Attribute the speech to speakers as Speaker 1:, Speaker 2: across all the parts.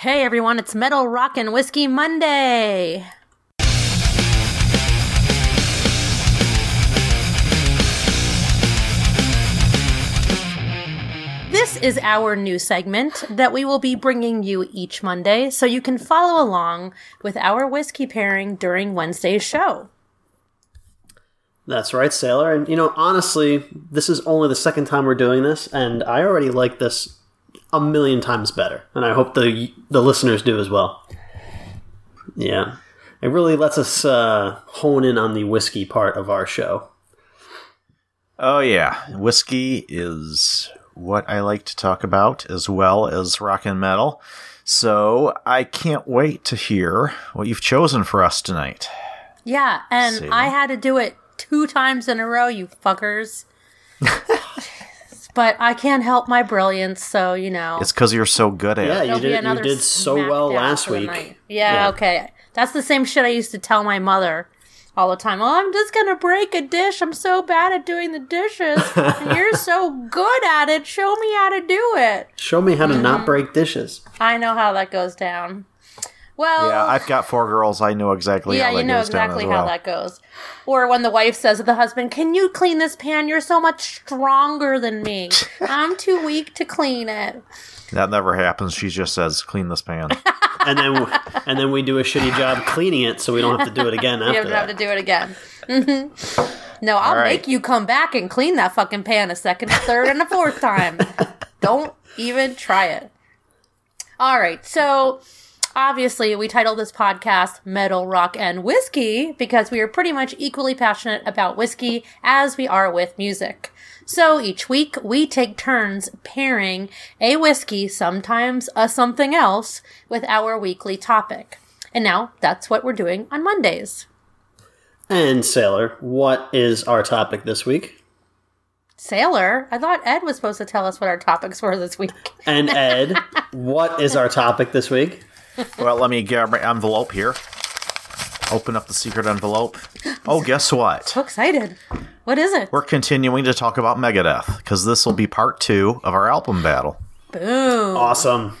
Speaker 1: Hey everyone, it's Metal Rock and Whiskey Monday. This is our new segment that we will be bringing you each Monday so you can follow along with our whiskey pairing during Wednesday's show.
Speaker 2: That's right, Sailor. And you know, honestly, this is only the second time we're doing this, and I already like this a million times better, and I hope the the listeners do as well. Yeah, it really lets us uh, hone in on the whiskey part of our show.
Speaker 3: Oh yeah, whiskey is what I like to talk about as well as rock and metal. So I can't wait to hear what you've chosen for us tonight.
Speaker 1: Yeah, and
Speaker 3: See.
Speaker 1: I had to do it two times in a row, you fuckers. but I can't help my brilliance, so you know.
Speaker 3: It's because you're so good at
Speaker 2: Yeah,
Speaker 3: it.
Speaker 2: you did. You did so well last week.
Speaker 1: Yeah,
Speaker 2: Yeah.
Speaker 1: okay. That's the same shit I used to tell my mother all the time. Oh, I'm just gonna break a dish. I'm so bad at doing the dishes. and you're so good at it. Show me how to do it.
Speaker 2: Show me how to
Speaker 1: Mm-hmm.
Speaker 2: not break dishes.
Speaker 1: I know how that goes down. Well,
Speaker 3: Yeah, I've got four girls. I know exactly
Speaker 1: yeah,
Speaker 3: how that
Speaker 1: you know
Speaker 3: goes
Speaker 1: exactly
Speaker 3: as
Speaker 1: how
Speaker 3: well.
Speaker 1: that goes. Or when the wife says to the husband, "Can you clean this pan? You're so much stronger than me. I'm too weak to clean it."
Speaker 3: That never happens. She just says, "Clean this pan."
Speaker 2: And then and then we do a shitty job cleaning it, so we don't have to do it again
Speaker 1: You
Speaker 2: after
Speaker 1: don't have to do it again. hmm No, I'll
Speaker 3: right.
Speaker 1: make you come back and clean that fucking pan a second, a third, and a fourth time. don't even try it. All right, so obviously we titled this podcast Metal, Rock, and Whiskey because we are pretty much equally passionate about whiskey as we are with music. So each week we take turns pairing a whiskey, sometimes a something else, with our weekly topic. And now that's what we're doing on Mondays.
Speaker 2: And Sailor, what is our topic this week?
Speaker 1: Sailor, I thought Ed was supposed to tell us what our topics were this week.
Speaker 2: And Ed, what is our topic this week?
Speaker 3: Well, let me grab my envelope here. Open up the secret envelope. Oh, guess what?
Speaker 1: So excited. What is it?
Speaker 3: We're continuing to talk about Megadeth because this will be part two of our album battle.
Speaker 1: Boom.
Speaker 2: Awesome.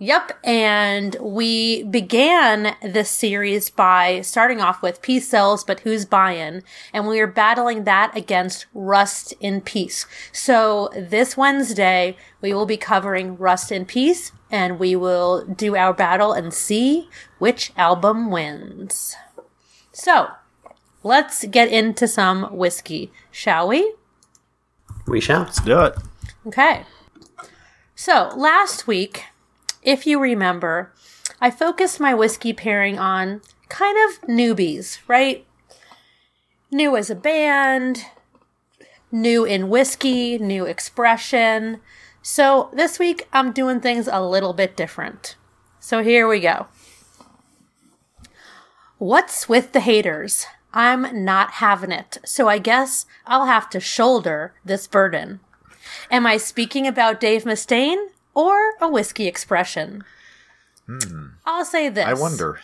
Speaker 1: Yep, and we began this series by starting off with Peace Sells, but Who's Buying? And we are battling that against Rust in Peace. So this Wednesday, we will be covering Rust in Peace, and we will do our battle and see which album wins. So, let's get into some whiskey, shall we?
Speaker 2: We shall.
Speaker 3: Let's do it.
Speaker 1: Okay. So, last week, if you remember, I focused my whiskey pairing on kind of newbies, right? New as a band, new in whiskey, new expression. So, this week I'm doing things a little bit different. So, here we go. What's with the haters? I'm not having it, so I guess I'll have to shoulder this burden. Am I speaking about Dave Mustaine or a whiskey expression? Hmm. I'll say this.
Speaker 3: I wonder.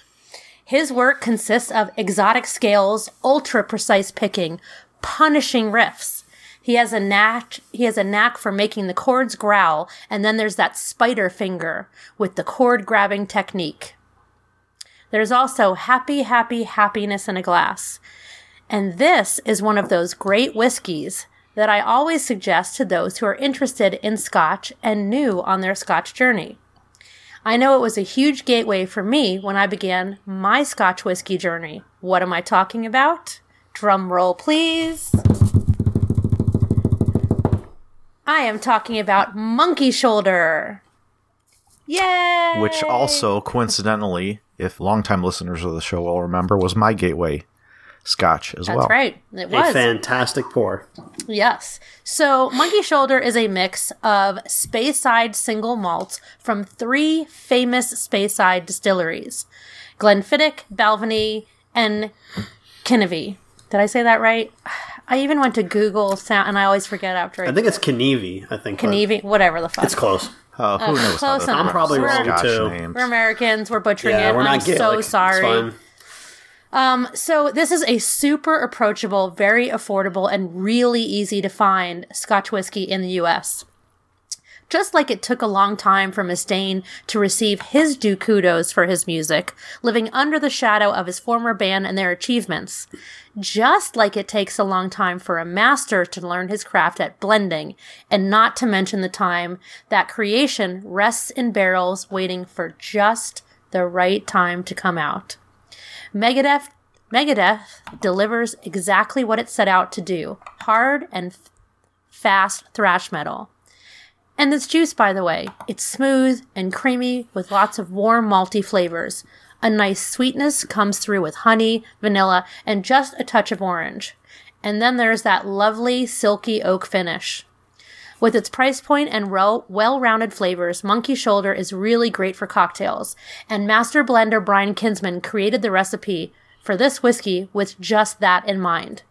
Speaker 1: His work consists of exotic scales, ultra precise picking, punishing riffs. He has a knack he has a knack for making the chords growl, and then there's that spider finger with the chord grabbing technique. There's also happy, happy, happiness in a glass. And this is one of those great whiskeys that I always suggest to those who are interested in Scotch and new on their Scotch journey. I know it was a huge gateway for me when I began my Scotch whiskey journey. What am I talking about? Drum roll, please. I am talking about Monkey Shoulder. Yay!
Speaker 3: Which also, coincidentally, if longtime listeners of the show will remember, was my gateway scotch as well.
Speaker 1: That's
Speaker 3: well.
Speaker 1: right. It was.
Speaker 2: A fantastic pour.
Speaker 1: Yes. So, Monkey Shoulder is a mix of Speyside single malts from three famous Speyside distilleries Glenfiddich, Balvenie, and Kinnevy. Did I say that right? I even went to Google sound, and I always forget after I,
Speaker 2: I think it's Kenevy, I think. but
Speaker 1: whatever the fuck.
Speaker 2: It's close.
Speaker 3: Uh, who knows?
Speaker 1: close
Speaker 3: to
Speaker 1: enough. I'm probably
Speaker 3: those
Speaker 2: wrong,
Speaker 3: Scotch
Speaker 2: too.
Speaker 3: names.
Speaker 1: We're Americans. We're butchering
Speaker 2: Yeah,
Speaker 1: it.
Speaker 2: we're not
Speaker 1: I'm
Speaker 2: Gaelic.
Speaker 1: so
Speaker 2: It's
Speaker 1: sorry.
Speaker 2: Fine.
Speaker 1: So this is a super approachable, very affordable, and really easy to find Scotch whiskey in the U.S. Just like it took a long time for Mustaine to receive his due kudos for his music, living under the shadow of his former band and their achievements. Just like it takes a long time for a master to learn his craft at blending, and not to mention the time that creation rests in barrels waiting for just the right time to come out. Megadeth Megadeth delivers exactly what it set out to do hard and f- fast thrash metal. And this juice, by the way, it's smooth and creamy with lots of warm malty flavors. A nice sweetness comes through with honey, vanilla, and just a touch of orange. And then there's that lovely silky oak finish. With its price point and well-rounded flavors, Monkey Shoulder is really great for cocktails. And master blender Brian Kinsman created the recipe for this whiskey with just that in mind.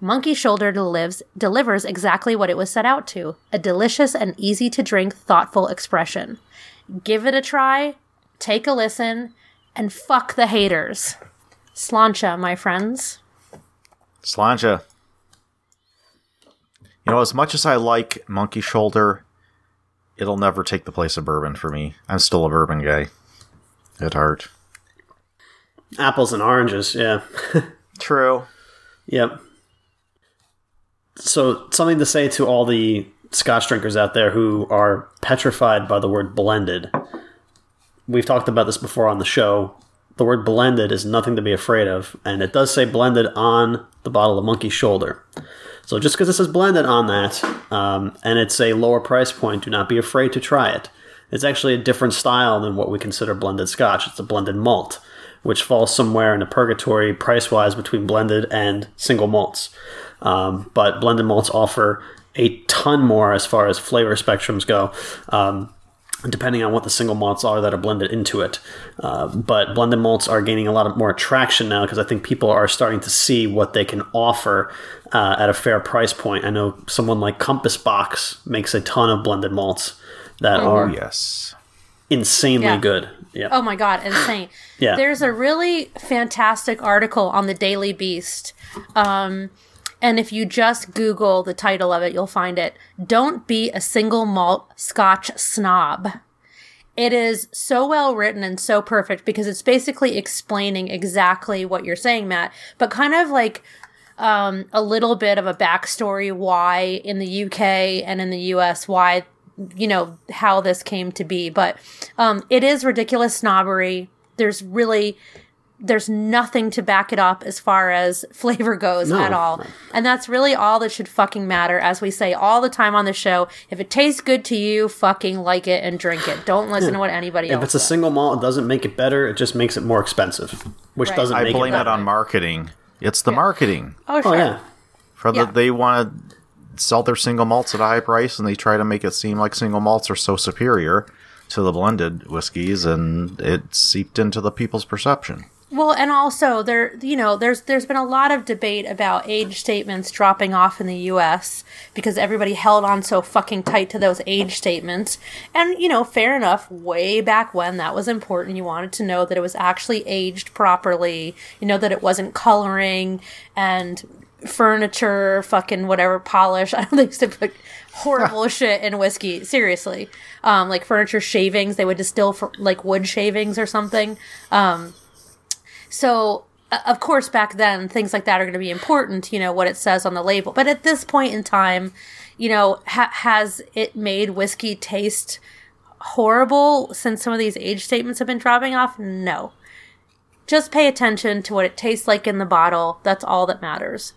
Speaker 1: Monkey Shoulder delivers, delivers exactly what it was set out to a delicious and easy to drink, thoughtful expression. Give it a try, take a listen, and fuck the haters. Sláinte, my friends.
Speaker 3: Sláinte. You know, as much as I like Monkey Shoulder, it'll never take the place of bourbon for me. I'm still a bourbon guy at heart.
Speaker 2: Apples and oranges, yeah.
Speaker 3: True.
Speaker 2: Yep. So, something to say to all the scotch drinkers out there who are petrified by the word blended. We've talked about this before on the show. The word blended is nothing to be afraid of, and it does say blended on the bottle of Monkey Shoulder. So, just because it says blended on that, um, and it's a lower price point, do not be afraid to try it. It's actually a different style than what we consider blended scotch. It's a blended malt, which falls somewhere in the purgatory price wise between blended and single malts. Um, but blended malts offer a ton more as far as flavor spectrums go. Um, depending on what the single malts are that are blended into it. Uh, but blended malts are gaining a lot of more traction now because I think people are starting to see what they can offer uh, at a fair price point. I know someone like Compass Box makes a ton of blended malts that
Speaker 3: Oh,
Speaker 2: are
Speaker 3: yes.
Speaker 2: insanely
Speaker 1: Yeah.
Speaker 2: good. Yeah.
Speaker 1: Oh my god, insane.
Speaker 2: Yeah.
Speaker 1: There's a really fantastic article on the Daily Beast. Um, and if you just Google the title of it, you'll find it. Don't be a single malt scotch snob. It is so well written and so perfect because it's basically explaining exactly what you're saying, Matt, but kind of like um, a little bit of a backstory why in the UK and in the US, why, you know, how this came to be. But um, it is ridiculous snobbery. There's really, there's nothing to back it up as far as flavor goes
Speaker 2: No.
Speaker 1: at all. And that's really all that should fucking matter. As we say all the time on the show, if it tastes good to you, fucking like it and drink it. Don't listen to what anybody
Speaker 2: If
Speaker 1: else If
Speaker 2: it's a
Speaker 1: says.
Speaker 2: single malt, it doesn't make it better. It just makes it more expensive, which
Speaker 1: Right.
Speaker 2: doesn't
Speaker 3: I
Speaker 2: make
Speaker 3: blame
Speaker 2: it
Speaker 3: it
Speaker 2: better.
Speaker 3: on marketing. It's the marketing.
Speaker 1: Oh,
Speaker 2: Oh yeah,
Speaker 3: For the,
Speaker 1: Yeah.
Speaker 3: they want to sell their single malts at a high price, and they try to make it seem like single malts are so superior to the blended whiskeys, and it seeped into the people's perception.
Speaker 1: Well, and also there, you know, there's there's been a lot of debate about age statements dropping off in the U.S. because everybody held on so fucking tight to those age statements, and you know, fair enough. Way back when that was important, you wanted to know that it was actually aged properly. You know that it wasn't coloring and furniture, fucking whatever polish. I don't think used to put horrible shit in whiskey. Seriously, um, like furniture shavings, they would distill for like wood shavings or something. Um, so, uh, of course, back then, things like that are going to be important, you know, what it says on the label. But at this point in time, you know, ha- has it made whiskey taste horrible since some of these age statements have been dropping off? No. Just pay attention to what it tastes like in the bottle. That's all that matters.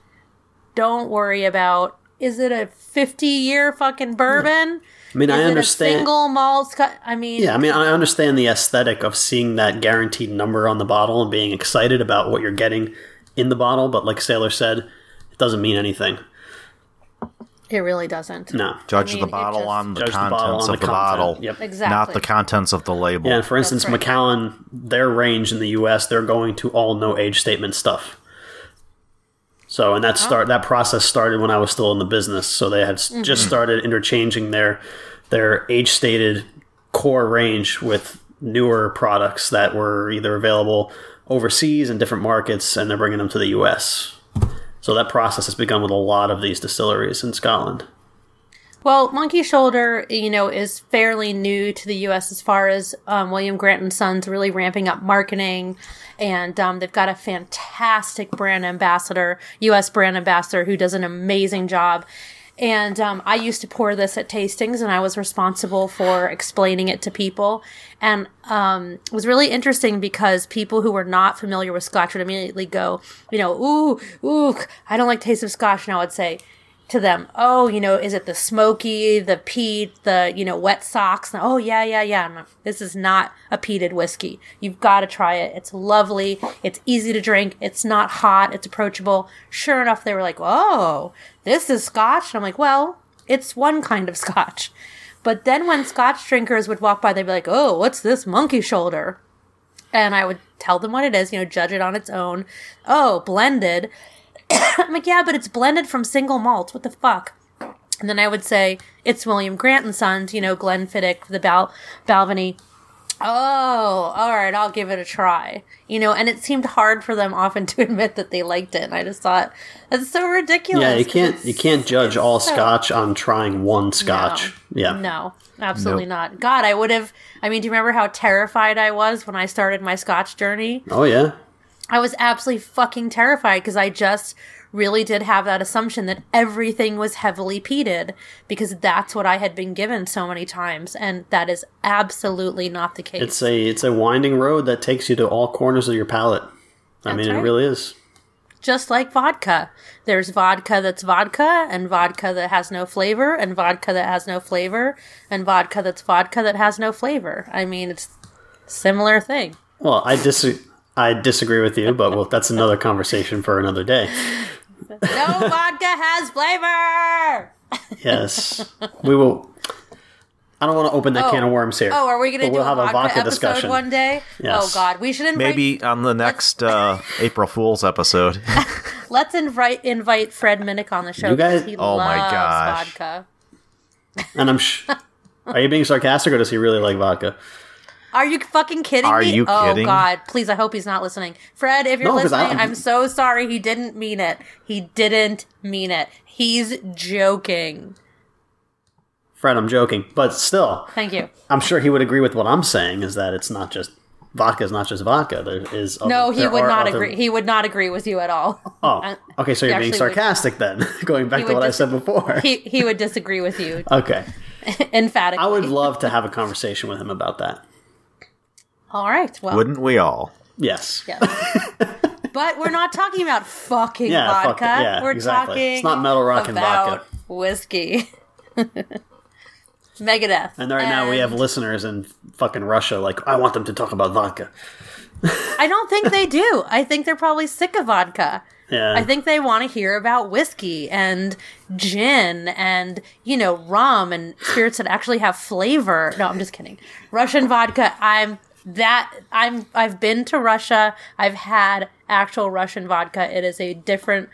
Speaker 1: Don't worry about is it a 50 year fucking bourbon?
Speaker 2: I mean,
Speaker 1: Is
Speaker 2: I
Speaker 1: it a
Speaker 2: understand.
Speaker 1: single malt? Sc- I mean,
Speaker 2: Yeah, I mean, I understand the aesthetic of seeing that guaranteed number on the bottle and being excited about what you're getting in the bottle, but like Sailor said, it doesn't mean anything.
Speaker 1: it really doesn't.
Speaker 2: No.
Speaker 3: Judge
Speaker 1: I mean,
Speaker 3: the bottle
Speaker 1: just-
Speaker 3: on the
Speaker 2: Judge the
Speaker 3: contents
Speaker 2: on
Speaker 3: of
Speaker 2: the
Speaker 3: the,
Speaker 2: content.
Speaker 3: bottle,
Speaker 2: Yep.
Speaker 1: Exactly.
Speaker 3: not the contents of the label.
Speaker 2: Yeah, and for instance,
Speaker 1: right.
Speaker 2: Macallan, their range in the U.S., they're going to all no age statement stuff. So, and that start oh. that process started when I was still in the business. So they had s mm-hmm. just started interchanging their their age stated core range with newer products that were either available overseas in different markets, and they're bringing them to the U.S. So that process has begun with a lot of these distilleries in Scotland.
Speaker 1: Well, Monkey Shoulder, you know, is fairly new to the U.S. as far as um, William Grant and Sons really ramping up marketing, and um, they've got a fantastic brand ambassador, U.S. brand ambassador, who does an amazing job. And um, I used to pour this at tastings, and I was responsible for explaining it to people. And um, it was really interesting because people who were not familiar with Scotch would immediately go, you know, ooh, ooh, I don't like taste of Scotch. And I would say, to them, oh, you know, is it the smoky, the peat, the, you know, wet socks? Oh, yeah, yeah, yeah. This is not a peated whiskey. You've got to try it. It's lovely. It's easy to drink. It's not hot. It's approachable. Sure enough, they were like, oh, this is scotch. And I'm like, well, it's one kind of scotch. But then when scotch drinkers would walk by, they'd be like, oh, what's this monkey shoulder? And I would tell them what it is, you know, judge it on its own. Oh, blended. I'm like, yeah, but it's blended from single malts. What the fuck? And then I would say, it's William Grant and Sons, you know, Glenfiddich, the Bal- Balvenie. Oh, all right, I'll give it a try. You know, and it seemed hard for them often to admit that they liked it. And I just thought, that's so ridiculous.
Speaker 2: Yeah, you
Speaker 1: 'cause
Speaker 2: can't you can't judge all
Speaker 1: so-
Speaker 2: scotch on trying one scotch.
Speaker 1: No.
Speaker 2: Yeah.
Speaker 1: No, absolutely
Speaker 3: Nope.
Speaker 1: not. God, I would have. I mean, do you remember how terrified I was when I started my Scotch journey?
Speaker 2: Oh yeah.
Speaker 1: I was absolutely fucking terrified because I just really did have that assumption that everything was heavily peated because that's what I had been given so many times, and that is absolutely not the case.
Speaker 2: It's a it's a winding road that takes you to all corners of your palate. I
Speaker 1: That's
Speaker 2: mean, it really is.
Speaker 1: just like vodka. There's vodka that's vodka, and vodka that has no flavor, and vodka that has no flavor, and vodka that's vodka that has no flavor. I mean, it's similar thing.
Speaker 2: Well, I dis I disagree with you, but well, that's another conversation for another day.
Speaker 1: No vodka has flavor.
Speaker 2: Yes, we will. I don't want to open that
Speaker 1: Oh.
Speaker 2: can of worms here.
Speaker 1: Oh, are we going to do
Speaker 2: we'll
Speaker 1: a
Speaker 2: have
Speaker 1: vodka,
Speaker 2: a vodka
Speaker 1: episode
Speaker 2: discussion
Speaker 1: one day?
Speaker 2: Yes.
Speaker 1: Oh God, we should invite.
Speaker 3: Maybe on the next uh, April Fool's episode.
Speaker 1: Let's invite invite Fred Minnick on the show.
Speaker 2: You guys-
Speaker 1: he
Speaker 3: Oh my
Speaker 1: loves
Speaker 3: gosh.
Speaker 1: vodka.
Speaker 2: And I'm. Sh- are you being sarcastic, or does he really like vodka?
Speaker 1: Are you fucking kidding
Speaker 3: Are
Speaker 1: me?
Speaker 3: you
Speaker 1: oh
Speaker 3: kidding?
Speaker 1: God, please! I hope he's not listening. Fred, if you're
Speaker 2: No,
Speaker 1: listening, I'm so sorry. He didn't mean it. He didn't mean it. He's joking.
Speaker 2: Fred, I'm joking, but still,
Speaker 1: Thank you.
Speaker 2: I'm sure he would agree with what I'm saying. Is that it's not just vodka is not just vodka. There is other,
Speaker 1: No, he would not
Speaker 2: other-
Speaker 1: agree. He would not agree with you at all.
Speaker 2: Oh, okay. So you're being
Speaker 1: actually would-
Speaker 2: sarcastic then, going back to what I said before.
Speaker 1: he he would disagree with you
Speaker 2: okay,
Speaker 1: emphatically.
Speaker 2: I would love to have a conversation with him about that.
Speaker 1: All right. Well,
Speaker 3: Wouldn't we all?
Speaker 2: Yes.
Speaker 1: yes. but we're not talking about fucking
Speaker 2: Yeah,
Speaker 1: vodka.
Speaker 2: it. Yeah,
Speaker 1: we're
Speaker 2: exactly.
Speaker 1: talking
Speaker 2: It's not metal rock and vodka.
Speaker 1: whiskey. Megadeth.
Speaker 2: And right now we have listeners in fucking Russia. Like, I want them to talk about vodka.
Speaker 1: I don't think they do. I think they're probably sick of vodka.
Speaker 2: Yeah.
Speaker 1: I think they want to hear about whiskey and gin and, you know, rum and spirits that actually have flavor. No, I'm just kidding. Russian vodka, I'm that I'm I've been to Russia. I've had actual Russian vodka. It is a different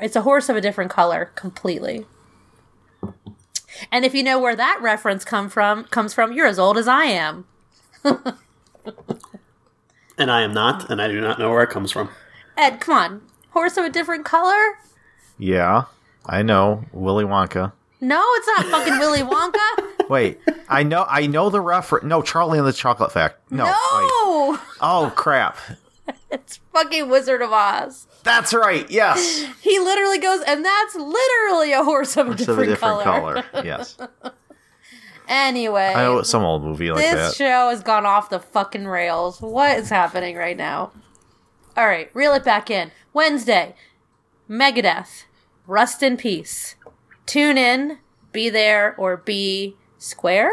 Speaker 1: it's a horse of a different color completely. And if you know where that reference come from comes from, you're as old as I am.
Speaker 2: and I am not, and I do not know where it comes from.
Speaker 1: Ed, come on. Horse of a different color?
Speaker 3: Yeah, I know Willy Wonka.
Speaker 1: No, it's not fucking Willy Wonka.
Speaker 3: Wait, I know, I know the reference. No, Charlie and the Chocolate Factory. No,
Speaker 1: No.
Speaker 3: Oh crap!
Speaker 1: it's fucking Wizard of Oz.
Speaker 3: That's right. Yes,
Speaker 1: He literally goes, and that's literally a horse of a, different,
Speaker 3: of a different
Speaker 1: color.
Speaker 3: color. Yes,
Speaker 1: Anyway,
Speaker 3: I know some old movie like
Speaker 1: this
Speaker 3: that.
Speaker 1: This show has gone off the fucking rails. What is happening right now? All right, reel it back in. Wednesday, Megadeth, Rust in Peace. Tune in, be there or be square.